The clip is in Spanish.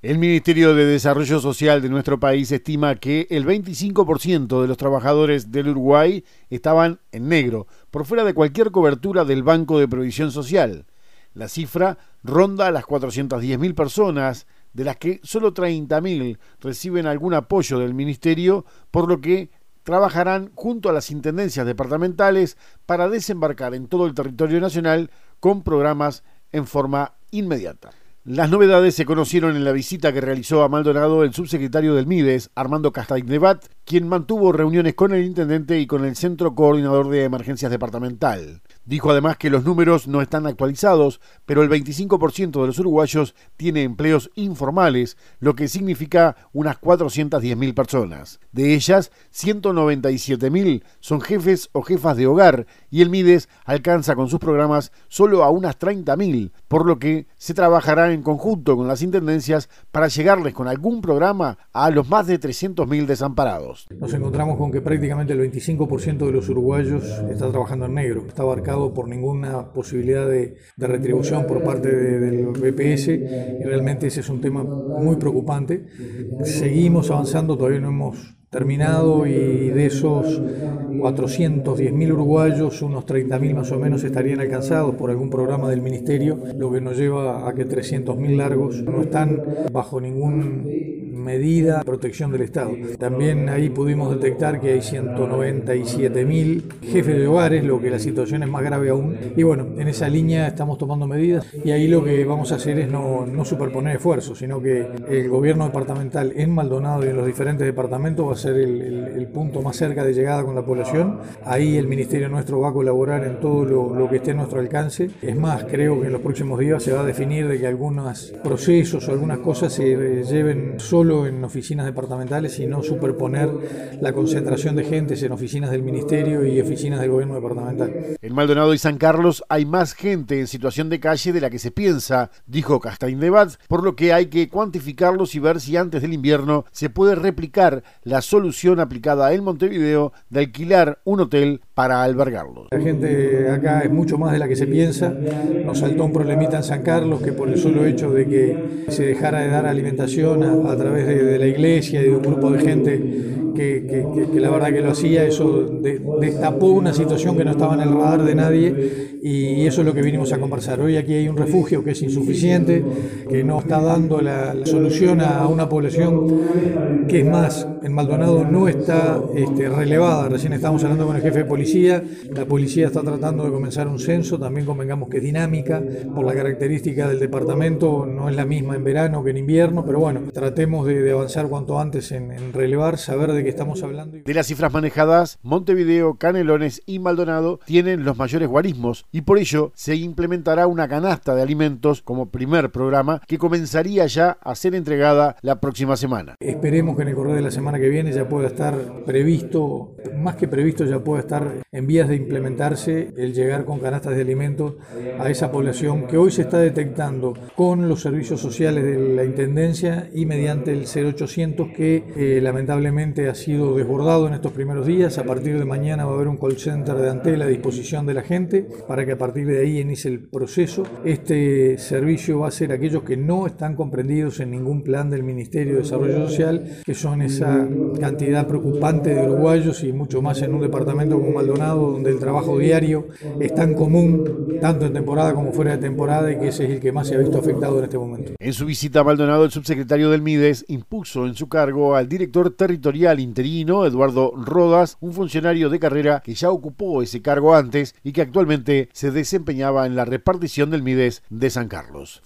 El Ministerio de Desarrollo Social de nuestro país estima que el 25% de los trabajadores del Uruguay estaban en negro, por fuera de cualquier cobertura del Banco de Provisión Social. La cifra ronda a las 410.000 personas, de las que solo 30.000 reciben algún apoyo del Ministerio, por lo que trabajarán junto a las intendencias departamentales para desembarcar en todo el territorio nacional con programas en forma inmediata. Las novedades se conocieron en la visita que realizó a Maldonado el subsecretario del MIDES, Armando Castaignevat, quien mantuvo reuniones con el intendente y con el Centro Coordinador de Emergencias Departamental. Dijo además que los números no están actualizados, pero el 25% de los uruguayos tiene empleos informales, lo que significa unas 410.000 personas. De ellas, 197.000 son jefes o jefas de hogar y el MIDES alcanza con sus programas solo a unas 30.000, por lo que se trabajará en conjunto con las intendencias para llegarles con algún programa a los más de 300.000 desamparados. Nos encontramos con que prácticamente el 25% de los uruguayos está trabajando en negro, está abarcado por ninguna posibilidad de, retribución por parte del BPS y realmente ese es un tema muy preocupante. Seguimos avanzando, todavía no hemos terminado y de esos 410.000 uruguayos, unos 30.000 más o menos estarían alcanzados por algún programa del Ministerio, lo que nos lleva a que 300.000 largos no están bajo ningún medida protección del Estado. También ahí pudimos detectar que hay 197.000 jefes de hogares, lo que la situación es más grave aún. Y bueno, en esa línea estamos tomando medidas y ahí lo que vamos a hacer es no, no superponer esfuerzos, sino que el gobierno departamental en Maldonado y en los diferentes departamentos va a ser el, el, punto más cerca de llegada con la población. Ahí el ministerio nuestro va a colaborar en todo lo, lo que esté a nuestro alcance. Es más, creo que en los próximos días se va a definir de que algunos procesos o algunas cosas se lleven solo en oficinas departamentales y no superponer la concentración de gentes en oficinas del Ministerio y oficinas del gobierno departamental. En Maldonado y San Carlos hay más gente en situación de calle de la que se piensa, dijo Castaín Debat, por lo que hay que cuantificarlos y ver si antes del invierno se puede replicar la solución aplicada en Montevideo de alquilar un hotel para albergarlos. La gente acá es mucho más de la que se piensa. Nos saltó un problemita en San Carlos que por el solo hecho de que se dejara de dar alimentación a, a través de, la iglesia y de un grupo de gente que, la verdad que lo hacía, eso destapó una situación que no estaba en el radar de nadie y eso es lo que vinimos a conversar. Hoy aquí hay un refugio que es insuficiente, que no está dando la, solución a una población que es más, en Maldonado no está este, relevada. Recién estábamos hablando con el jefe de policía, la policía está tratando de comenzar un censo, también convengamos que es dinámica, por la característica del departamento, no es la misma en verano que en invierno, pero bueno, tratemos de de, avanzar cuanto antes en, relevar, saber de qué estamos hablando. De las cifras manejadas, Montevideo, Canelones y Maldonado tienen los mayores guarismos y por ello se implementará una canasta de alimentos como primer programa que comenzaría ya a ser entregada la próxima semana. Esperemos que en el correo de la semana que viene ya pueda estar previsto, más que previsto, ya pueda estar en vías de implementarse el llegar con canastas de alimentos a esa población que hoy se está detectando con los servicios sociales de la Intendencia y mediante el 0800 que eh, lamentablemente ha sido desbordado en estos primeros días. A partir de mañana va a haber un call center de Antel a disposición de la gente para que a partir de ahí inicie el proceso. Este servicio va a ser aquellos que no están comprendidos en ningún plan del Ministerio de Desarrollo Social, que son esa cantidad preocupante de uruguayos y mucho más en un departamento como Maldonado, donde el trabajo diario es tan común, tanto en temporada como fuera de temporada, y que ese es el que más se ha visto afectado en este momento. En su visita a Maldonado, el subsecretario del MIDES impuso en su cargo al director territorial interino, Eduardo Rodas, un funcionario de carrera que ya ocupó ese cargo antes y que actualmente se desempeñaba en la repartición del MIDES de San Carlos.